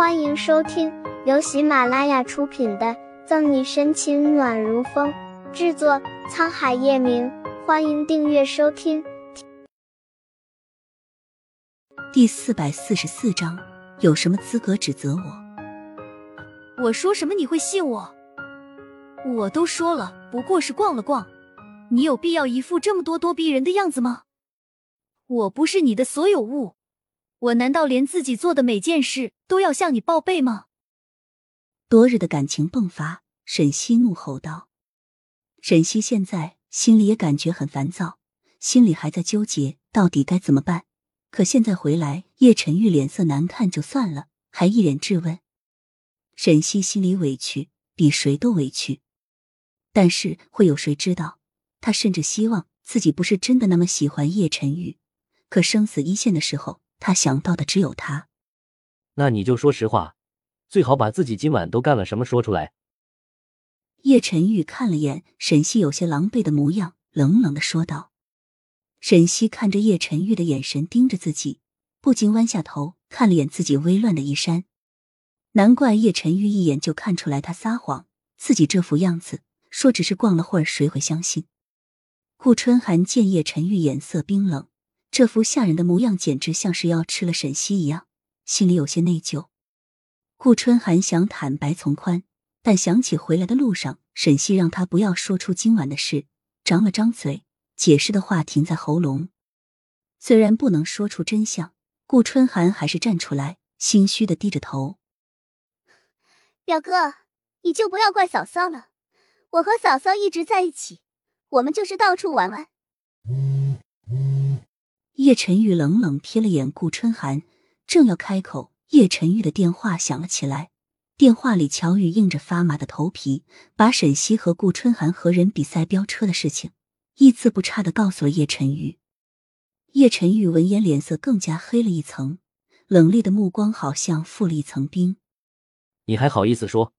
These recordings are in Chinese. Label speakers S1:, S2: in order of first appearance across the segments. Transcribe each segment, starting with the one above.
S1: 欢迎收听由喜马拉雅出品的《赠你深情暖如风》，制作沧海夜明。欢迎订阅收听。
S2: 第四百四十四章，有什么资格指责我？
S3: 我说什么你会信我？我都说了，不过是逛了逛，你有必要一副这么咄咄逼人的样子吗？我不是你的所有物。我难道连自己做的每件事都要向你报备吗？
S2: 多日的感情迸发，沈西怒吼道。沈西现在心里也感觉很烦躁，心里还在纠结到底该怎么办。可现在回来，叶晨玉脸色难看就算了，还一脸质问。沈西心里委屈，比谁都委屈。但是会有谁知道？他甚至希望自己不是真的那么喜欢叶晨玉。可生死一线的时候。他想到的只有他，
S4: 那你就说实话，最好把自己今晚都干了什么说出来。
S2: 叶晨玉看了眼沈西有些狼狈的模样，冷冷的说道。沈西看着叶晨玉的眼神盯着自己，不禁弯下头看了眼自己微乱的衣衫。难怪叶晨玉一眼就看出来他撒谎，自己这副样子，说只是逛了会儿，谁会相信？顾春寒见叶晨玉眼色冰冷。这副吓人的模样，简直像是要吃了沈西一样，心里有些内疚。顾春寒想坦白从宽，但想起回来的路上，沈西让他不要说出今晚的事，张了张嘴，解释的话停在喉咙。虽然不能说出真相，顾春寒还是站出来，心虚的低着头：“
S5: 表哥，你就不要怪嫂嫂了，我和嫂嫂一直在一起，我们就是到处玩玩。”
S2: 叶晨玉冷冷瞥了眼顾春寒，正要开口，叶晨玉的电话响了起来。电话里，乔宇硬着发麻的头皮，把沈西和顾春寒和人比赛飙车的事情一字不差的告诉了叶晨玉。叶晨玉闻言，脸色更加黑了一层，冷厉的目光好像覆了一层冰。
S4: 你还好意思说？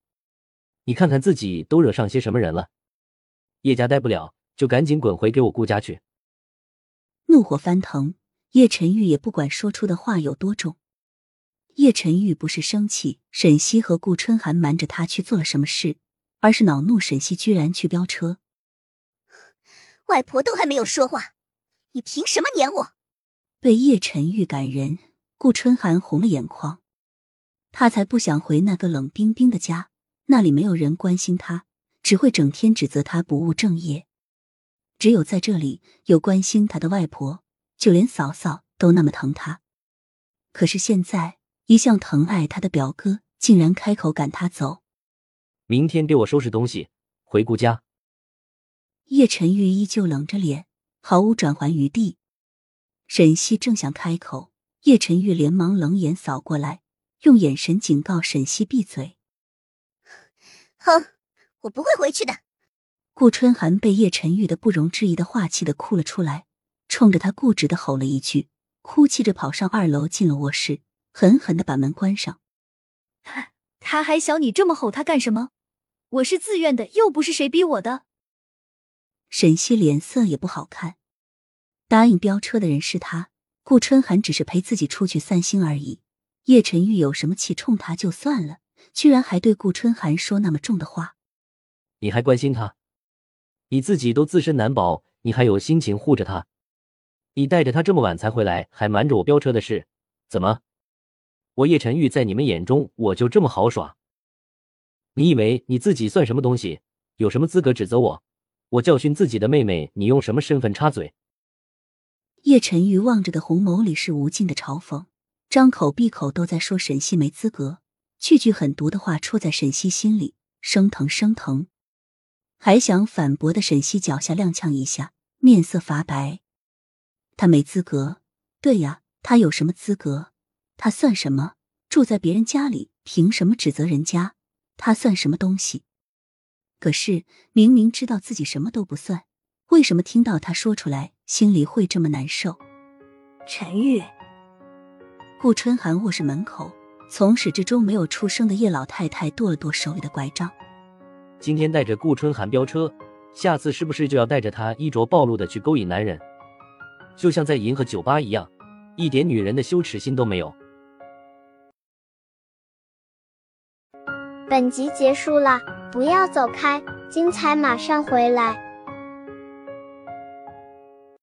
S4: 你看看自己都惹上些什么人了？叶家待不了，就赶紧滚回给我顾家去。
S2: 怒火翻腾，叶晨玉也不管说出的话有多重。叶晨玉不是生气沈西和顾春寒瞒着他去做了什么事，而是恼怒沈西居然去飙车。
S5: 外婆都还没有说话，你凭什么撵我？
S2: 被叶晨玉感人，顾春寒红了眼眶。他才不想回那个冷冰冰的家，那里没有人关心他，只会整天指责他不务正业。只有在这里有关心他的外婆，就连嫂嫂都那么疼他。可是现在，一向疼爱他的表哥竟然开口赶他走。
S4: 明天给我收拾东西回顾家。
S2: 叶晨玉依旧冷着脸，毫无转圜余地。沈西正想开口，叶晨玉连忙冷眼扫过来，用眼神警告沈西闭嘴。
S5: 哼，我不会回去的。
S2: 顾春寒被叶晨玉的不容置疑的话气得哭了出来，冲着他固执的吼了一句，哭泣着跑上二楼，进了卧室，狠狠的把门关上。
S3: 他还小，你这么吼他干什么？我是自愿的，又不是谁逼我的。
S2: 沈西脸色也不好看，答应飙车的人是他，顾春寒只是陪自己出去散心而已。叶晨玉有什么气冲他就算了，居然还对顾春寒说那么重的话。
S4: 你还关心他？你自己都自身难保，你还有心情护着他？你带着他这么晚才回来，还瞒着我飙车的事，怎么？我叶晨玉在你们眼中我就这么好耍？你以为你自己算什么东西？有什么资格指责我？我教训自己的妹妹，你用什么身份插嘴？
S2: 叶晨玉望着的红眸里是无尽的嘲讽，张口闭口都在说沈西没资格，句句狠毒的话戳在沈西心里，生疼生疼。还想反驳的沈西脚下踉跄一下，面色发白。他没资格，对呀，他有什么资格？他算什么？住在别人家里，凭什么指责人家？他算什么东西？可是明明知道自己什么都不算，为什么听到他说出来，心里会这么难受？
S5: 陈玉，
S2: 顾春寒卧室门口，从始至终没有出声的叶老太太跺了跺手里的拐杖。
S4: 今天带着顾春寒飙车，下次是不是就要带着他衣着暴露的去勾引男人？就像在银河酒吧一样一点女人的羞耻心都没有。
S1: 本集结束了不要走开精彩马上回来。